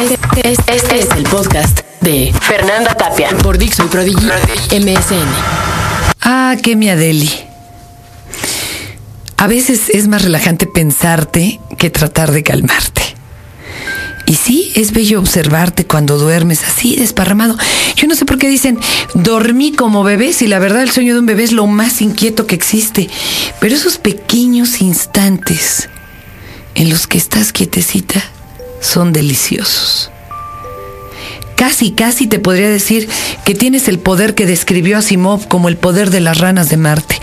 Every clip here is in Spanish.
Este, es el podcast de Fernanda Tapia por Dixon Prodigy MSN. Ah, qué mi Adeli. A veces es más relajante pensarte que tratar de calmarte. Y sí, es bello observarte cuando duermes así, desparramado. Yo no sé por qué dicen, dormí como bebé, si la verdad el sueño de un bebé es lo más inquieto que existe. Pero esos pequeños instantes en los que estás quietecita son deliciosos. Casi, casi te podría decir que tienes el poder que describió Asimov como el poder de las ranas de Marte.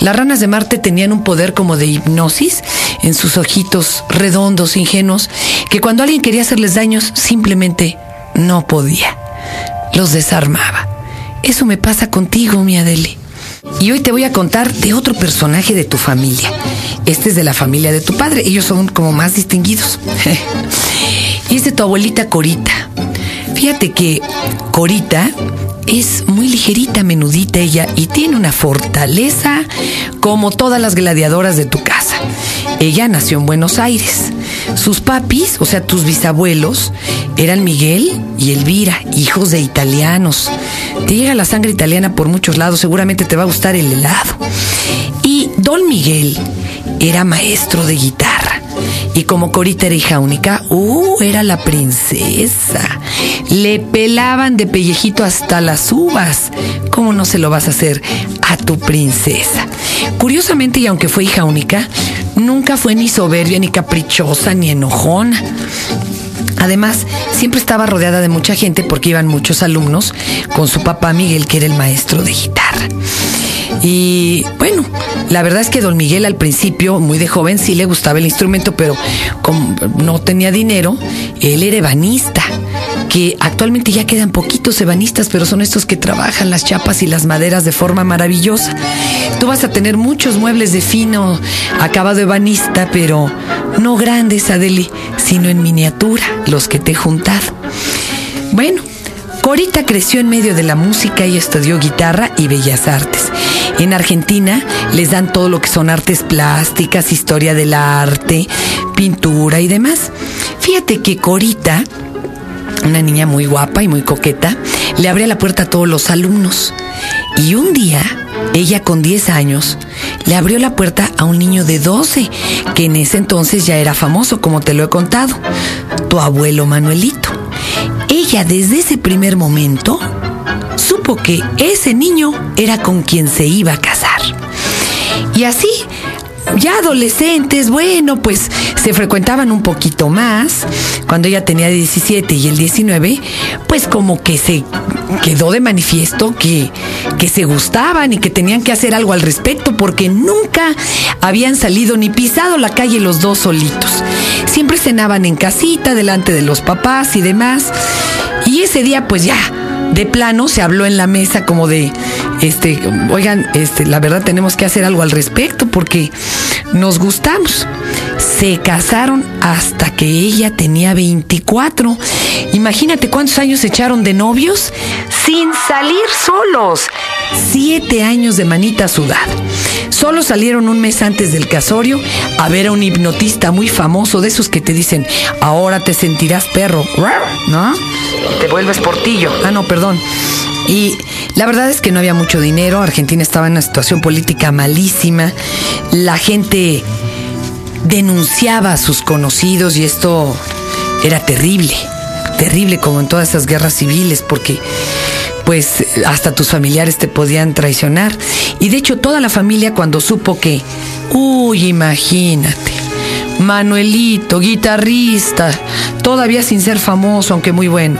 Las ranas de Marte tenían un poder como de hipnosis en sus ojitos redondos, ingenuos, que cuando alguien quería hacerles daños simplemente no podía. Los desarmaba. Eso me pasa contigo, mi Adele. Y hoy te voy a contar de otro personaje de tu familia. Este es de la familia de tu padre. Ellos son como más distinguidos. y es de tu abuelita Corita. Fíjate que Corita es muy ligerita, menudita ella y tiene una fortaleza como todas las gladiadoras de tu casa. Ella nació en Buenos Aires. Sus papis, o sea, tus bisabuelos, eran Miguel y Elvira, hijos de italianos. Te llega la sangre italiana por muchos lados, seguramente te va a gustar el helado. Y Don Miguel era maestro de guitarra. Y como Corita era hija única, ¡uh! Era la princesa. Le pelaban de pellejito hasta las uvas. ¿Cómo no se lo vas a hacer a tu princesa? Curiosamente, y aunque fue hija única, nunca fue ni soberbia, ni caprichosa, ni enojona. Además, siempre estaba rodeada de mucha gente porque iban muchos alumnos con su papá Miguel, que era el maestro de guitarra. Y bueno, la verdad es que don Miguel al principio, muy de joven, sí le gustaba el instrumento, pero como no tenía dinero, él era ebanista que actualmente ya quedan poquitos ebanistas, pero son estos que trabajan las chapas y las maderas de forma maravillosa. Tú vas a tener muchos muebles de fino acabado ebanista, pero no grandes, Adeli, sino en miniatura, los que te he juntado. Bueno, Corita creció en medio de la música y estudió guitarra y bellas artes. En Argentina les dan todo lo que son artes plásticas, historia del arte, pintura y demás. Fíjate que Corita, una niña muy guapa y muy coqueta, le abría la puerta a todos los alumnos. Y un día, ella con 10 años, le abrió la puerta a un niño de 12, que en ese entonces ya era famoso, como te lo he contado, tu abuelo Manuelito. Ella desde ese primer momento que ese niño era con quien se iba a casar. Y así, ya adolescentes, bueno, pues se frecuentaban un poquito más. Cuando ella tenía 17 y el 19, pues como que se quedó de manifiesto que, que se gustaban y que tenían que hacer algo al respecto porque nunca habían salido ni pisado la calle los dos solitos. Siempre cenaban en casita, delante de los papás y demás. Y ese día, pues ya, de plano se habló en la mesa como de, este, oigan, este, la verdad tenemos que hacer algo al respecto porque nos gustamos. Se casaron hasta que ella tenía 24. Imagínate cuántos años se echaron de novios sin salir solos. Siete años de manita sudada. Solo salieron un mes antes del casorio a ver a un hipnotista muy famoso de esos que te dicen, ahora te sentirás perro, ¿no? Te vuelves portillo. Ah, no, perdón. Y la verdad es que no había mucho dinero, Argentina estaba en una situación política malísima, la gente denunciaba a sus conocidos y esto era terrible, terrible como en todas esas guerras civiles, porque pues hasta tus familiares te podían traicionar. Y de hecho toda la familia cuando supo que, uy, imagínate, Manuelito, guitarrista, todavía sin ser famoso, aunque muy bueno.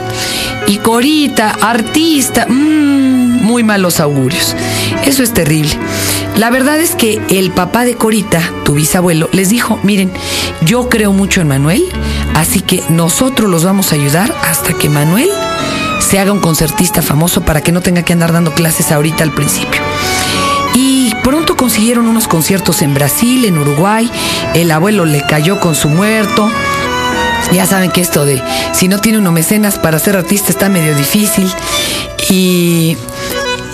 Y Corita, artista, mmm, muy malos augurios. Eso es terrible. La verdad es que el papá de Corita, tu bisabuelo, les dijo, miren, yo creo mucho en Manuel, así que nosotros los vamos a ayudar hasta que Manuel se haga un concertista famoso para que no tenga que andar dando clases ahorita al principio. Y pronto consiguieron unos conciertos en Brasil, en Uruguay, el abuelo le cayó con su muerto. Ya saben que esto de si no tiene uno mecenas para ser artista está medio difícil. Y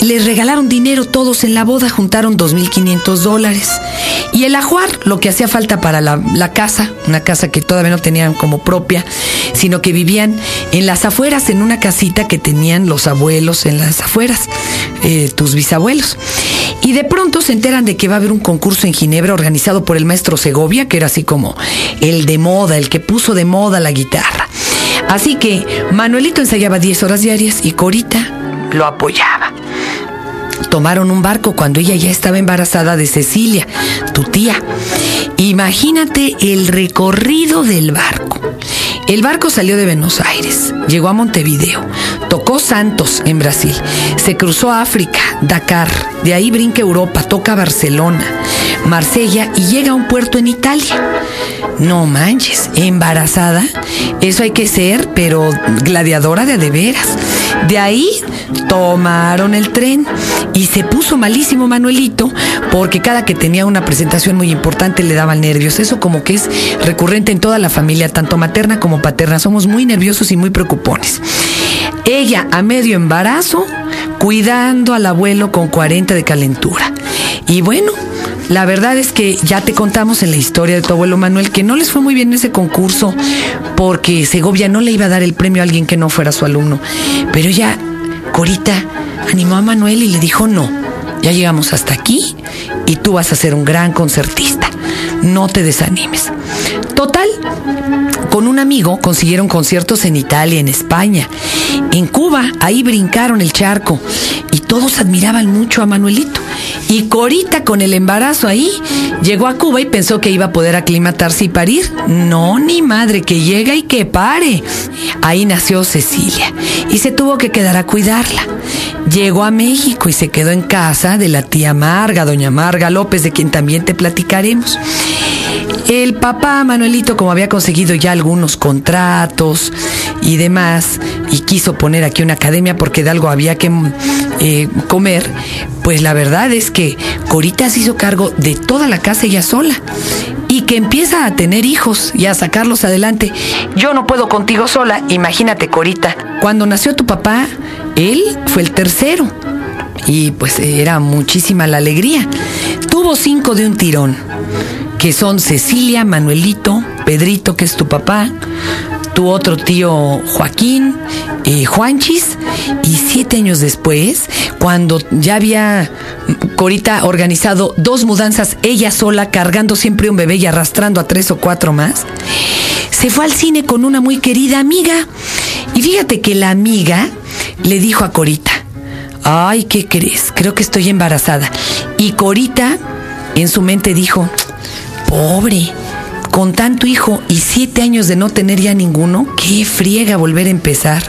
les regalaron dinero todos en la boda, juntaron 2.500 dólares. Y el ajuar, lo que hacía falta para la, casa, una casa que todavía no tenían como propia, sino que vivían en las afueras, en una casita que tenían los abuelos en las afueras, eh, tus bisabuelos. Y de pronto se enteran de que va a haber un concurso en Ginebra organizado por el maestro Segovia, que era así como el de moda, el que puso de moda la guitarra. Así que Manuelito ensayaba 10 horas diarias y Corita lo apoyaba. Tomaron un barco cuando ella ya estaba embarazada de Cecilia, tu tía. Imagínate el recorrido del barco. El barco salió de Buenos Aires, llegó a Montevideo, tocó Santos en Brasil, se cruzó África, Dakar, de ahí brinca Europa, toca Barcelona, Marsella y llega a un puerto en Italia. No manches, embarazada, eso hay que ser, pero gladiadora de de veras. De ahí tomaron el tren y se puso malísimo Manuelito porque cada que tenía una presentación muy importante le daban nervios. Eso como que es recurrente en toda la familia, tanto materna como paterna. Somos muy nerviosos y muy preocupones. Ella a medio embarazo, cuidando al abuelo con 40 de calentura. Y bueno, la verdad es que ya te contamos en la historia de tu abuelo Manuel que no les fue muy bien en ese concurso porque Segovia no le iba a dar el premio a alguien que no fuera su alumno. Pero ya, Corita, animó a Manuel y le dijo no. Ya llegamos hasta aquí y tú vas a ser un gran concertista. No te desanimes. Total, con un amigo consiguieron conciertos en Italia, en España, en Cuba, ahí brincaron el charco y todos admiraban mucho a Manuelito. Y Corita con el embarazo ahí llegó a Cuba y pensó que iba a poder aclimatarse y parir. No, ni madre, que llega y que pare. Ahí nació Cecilia y se tuvo que quedar a cuidarla. Llegó a México y se quedó en casa de la tía Marga, doña Marga López, de quien también te platicaremos. El papá Manuelito, como había conseguido ya algunos contratos y demás, y quiso poner aquí una academia porque de algo había que eh, comer, pues la verdad es que Corita se hizo cargo de toda la casa ella sola y que empieza a tener hijos y a sacarlos adelante. Yo no puedo contigo sola, imagínate Corita. Cuando nació tu papá, él fue el tercero y pues era muchísima la alegría. Tuvo cinco de un tirón, que son Cecilia, Manuelito, Pedrito, que es tu papá, tu otro tío Joaquín, eh, Juanchis, y siete años después, cuando ya había Corita organizado dos mudanzas ella sola, cargando siempre un bebé y arrastrando a tres o cuatro más, se fue al cine con una muy querida amiga. Y fíjate que la amiga le dijo a Corita, ay, ¿qué crees? Creo que estoy embarazada. Y Corita en su mente dijo, pobre, con tanto hijo y siete años de no tener ya ninguno, qué friega volver a empezar.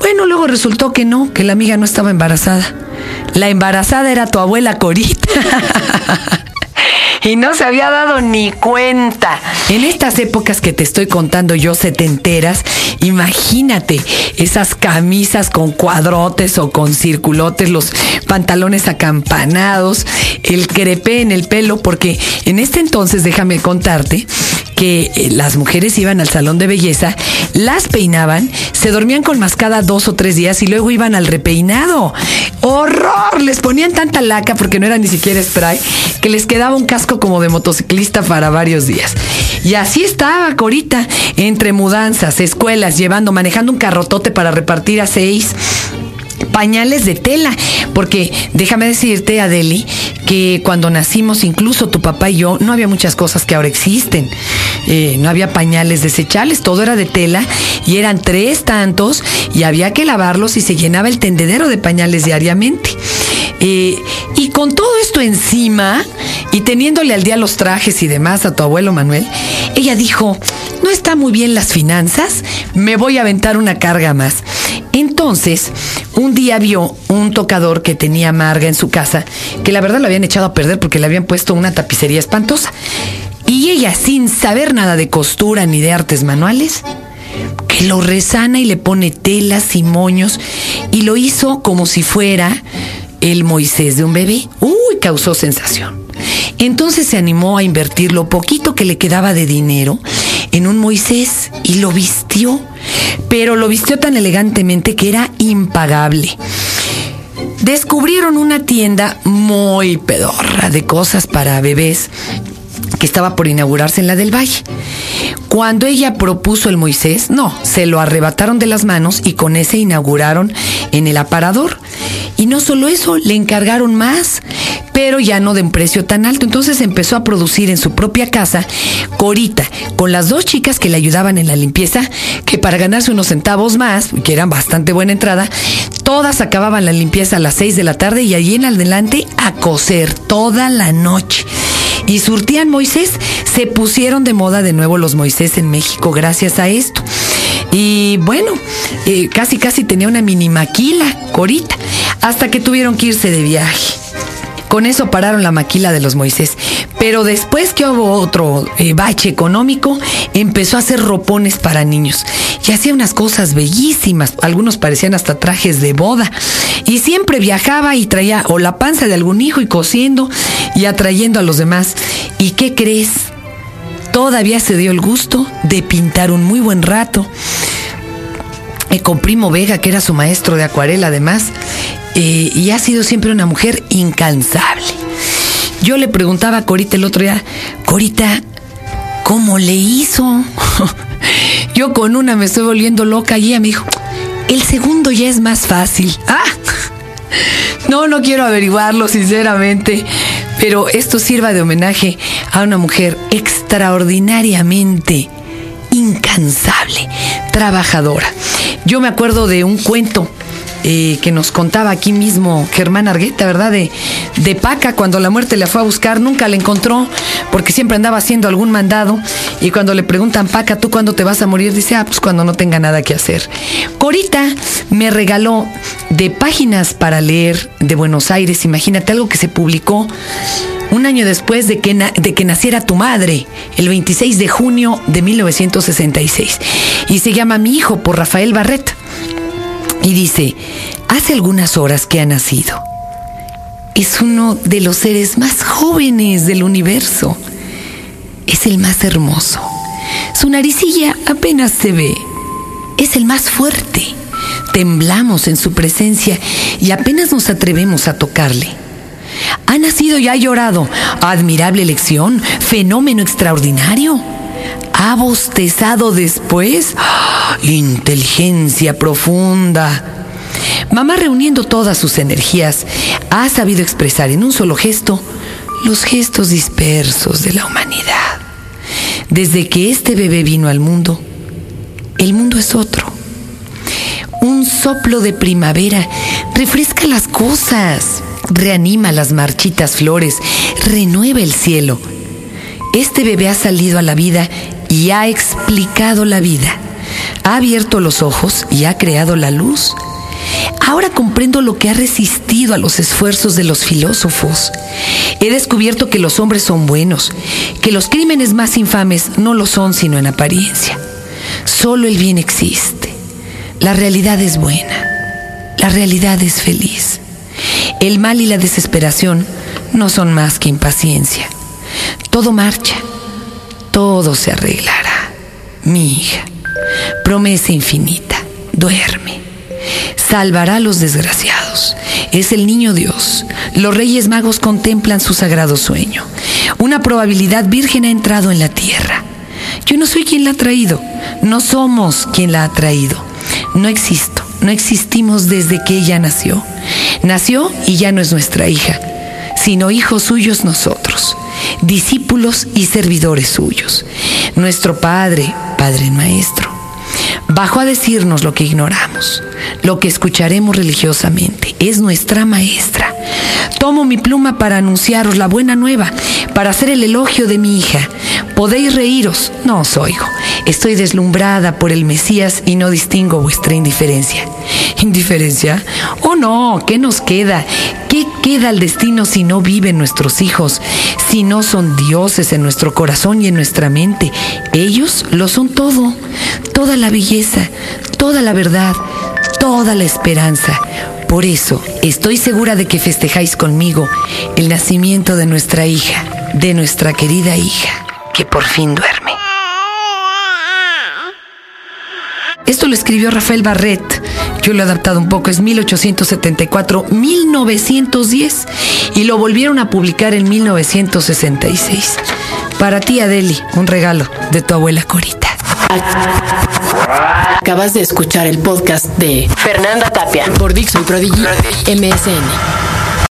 Bueno, luego resultó que no, que la amiga no estaba embarazada. La embarazada era tu abuela Corita. y no se había dado ni cuenta. En estas épocas que te estoy contando yo, setenteras, imagínate esas camisas con cuadrotes o con circulotes, los pantalones acampanados, el crepé en el pelo, porque en este entonces, déjame contarte, que eh, las mujeres iban al salón de belleza, las peinaban, se dormían con mascada dos o tres días y luego iban al repeinado. ¡Horror! Les ponían tanta laca porque no era ni siquiera spray que les quedaba un casco como de motociclista para varios días. Y así estaba Corita, entre mudanzas, escuelas, llevando, manejando un carrotote para repartir a seis pañales de tela, porque déjame decirte, Adeli, que cuando nacimos, incluso tu papá y yo, no había muchas cosas que ahora existen. Eh, no había pañales desechables, todo era de tela y eran tres tantos y había que lavarlos y se llenaba el tendedero de pañales diariamente. Eh, y con todo esto encima y teniéndole al día los trajes y demás a tu abuelo Manuel, ella dijo, no está muy bien las finanzas, me voy a aventar una carga más. Entonces, un día vio un tocador que tenía Marga en su casa, que la verdad lo habían echado a perder porque le habían puesto una tapicería espantosa. Y ella, sin saber nada de costura ni de artes manuales, que lo resana y le pone telas y moños, y lo hizo como si fuera el Moisés de un bebé. Uy, causó sensación. Entonces se animó a invertir lo poquito que le quedaba de dinero en un Moisés y lo vistió, pero lo vistió tan elegantemente que era impagable. Descubrieron una tienda muy pedorra de cosas para bebés que estaba por inaugurarse en la del Valle. Cuando ella propuso el Moisés, no, se lo arrebataron de las manos y con ese inauguraron en el aparador. Y no solo eso, le encargaron más, pero ya no de un precio tan alto. Entonces empezó a producir en su propia casa Corita, con las dos chicas que le ayudaban en la limpieza, que para ganarse unos centavos más, que eran bastante buena entrada, todas acababan la limpieza a las 6 de la tarde y allí en adelante a coser toda la noche y surtían Moisés. Se pusieron de moda de nuevo los Moisés en México gracias a esto. Y bueno, eh, casi casi tenía una mini maquila, corita, hasta que tuvieron que irse de viaje. Con eso pararon la maquila de los Moisés. Pero después que hubo otro eh, bache económico, empezó a hacer ropones para niños. Y hacía unas cosas bellísimas. Algunos parecían hasta trajes de boda. Y siempre viajaba y traía o la panza de algún hijo y cosiendo y atrayendo a los demás. ¿Y qué crees? Todavía se dio el gusto de pintar un muy buen rato. Eh, con Primo Vega, que era su maestro de acuarela además, eh, y ha sido siempre una mujer incansable. Yo le preguntaba a Corita el otro día, Corita, ¿cómo le hizo? Yo con una me estoy volviendo loca y ella me dijo, el segundo ya es más fácil. Ah, no, no quiero averiguarlo sinceramente, pero esto sirva de homenaje a una mujer extraordinariamente incansable, trabajadora. Yo me acuerdo de un cuento eh, que nos contaba aquí mismo Germán Argueta, ¿verdad? De, de Paca, cuando la muerte le fue a buscar, nunca la encontró, porque siempre andaba haciendo algún mandado. Y cuando le preguntan, Paca, ¿tú cuándo te vas a morir? Dice, ah, pues cuando no tenga nada que hacer. Corita me regaló de páginas para leer de Buenos Aires, imagínate algo que se publicó un año después de que, de que naciera tu madre, el 26 de junio de 1966. Y se llama Mi hijo por Rafael Barret y dice, hace algunas horas que ha nacido. Es uno de los seres más jóvenes del universo. Es el más hermoso. Su naricilla apenas se ve. Es el más fuerte. Temblamos en su presencia y apenas nos atrevemos a tocarle. Ha nacido y ha llorado. Admirable elección, fenómeno extraordinario. Ha bostezado después. Inteligencia profunda. Mamá reuniendo todas sus energías ha sabido expresar en un solo gesto los gestos dispersos de la humanidad. Desde que este bebé vino al mundo, el mundo es otro. Un soplo de primavera refresca las cosas, reanima las marchitas flores, renueva el cielo. Este bebé ha salido a la vida y ha explicado la vida ha abierto los ojos y ha creado la luz. Ahora comprendo lo que ha resistido a los esfuerzos de los filósofos. He descubierto que los hombres son buenos, que los crímenes más infames no lo son sino en apariencia. Solo el bien existe. La realidad es buena. La realidad es feliz. El mal y la desesperación no son más que impaciencia. Todo marcha. Todo se arreglará. Mi hija promesa infinita, duerme. Salvará a los desgraciados. Es el niño Dios. Los reyes magos contemplan su sagrado sueño. Una probabilidad virgen ha entrado en la tierra. Yo no soy quien la ha traído. No somos quien la ha traído. No existo. No existimos desde que ella nació. Nació y ya no es nuestra hija, sino hijos suyos nosotros, discípulos y servidores suyos. Nuestro Padre, Padre Maestro bajó a decirnos lo que ignoramos, lo que escucharemos religiosamente. Es nuestra maestra. Tomo mi pluma para anunciaros la buena nueva, para hacer el elogio de mi hija. Podéis reíros, no os oigo. Estoy deslumbrada por el Mesías y no distingo vuestra indiferencia. ¿Indiferencia? Oh no, ¿qué nos queda? ¿Qué queda al destino si no viven nuestros hijos? Si no son dioses en nuestro corazón y en nuestra mente. Ellos lo son todo, toda la belleza, toda la verdad, toda la esperanza. Por eso estoy segura de que festejáis conmigo el nacimiento de nuestra hija, de nuestra querida hija, que por fin duerme. Esto lo escribió Rafael Barret. Yo lo he adaptado un poco, es 1874-1910 y lo volvieron a publicar en 1966. Para ti, Adeli, un regalo de tu abuela Corita. Acabas de escuchar el podcast de Fernanda Tapia por Dixon Prodigy MSN.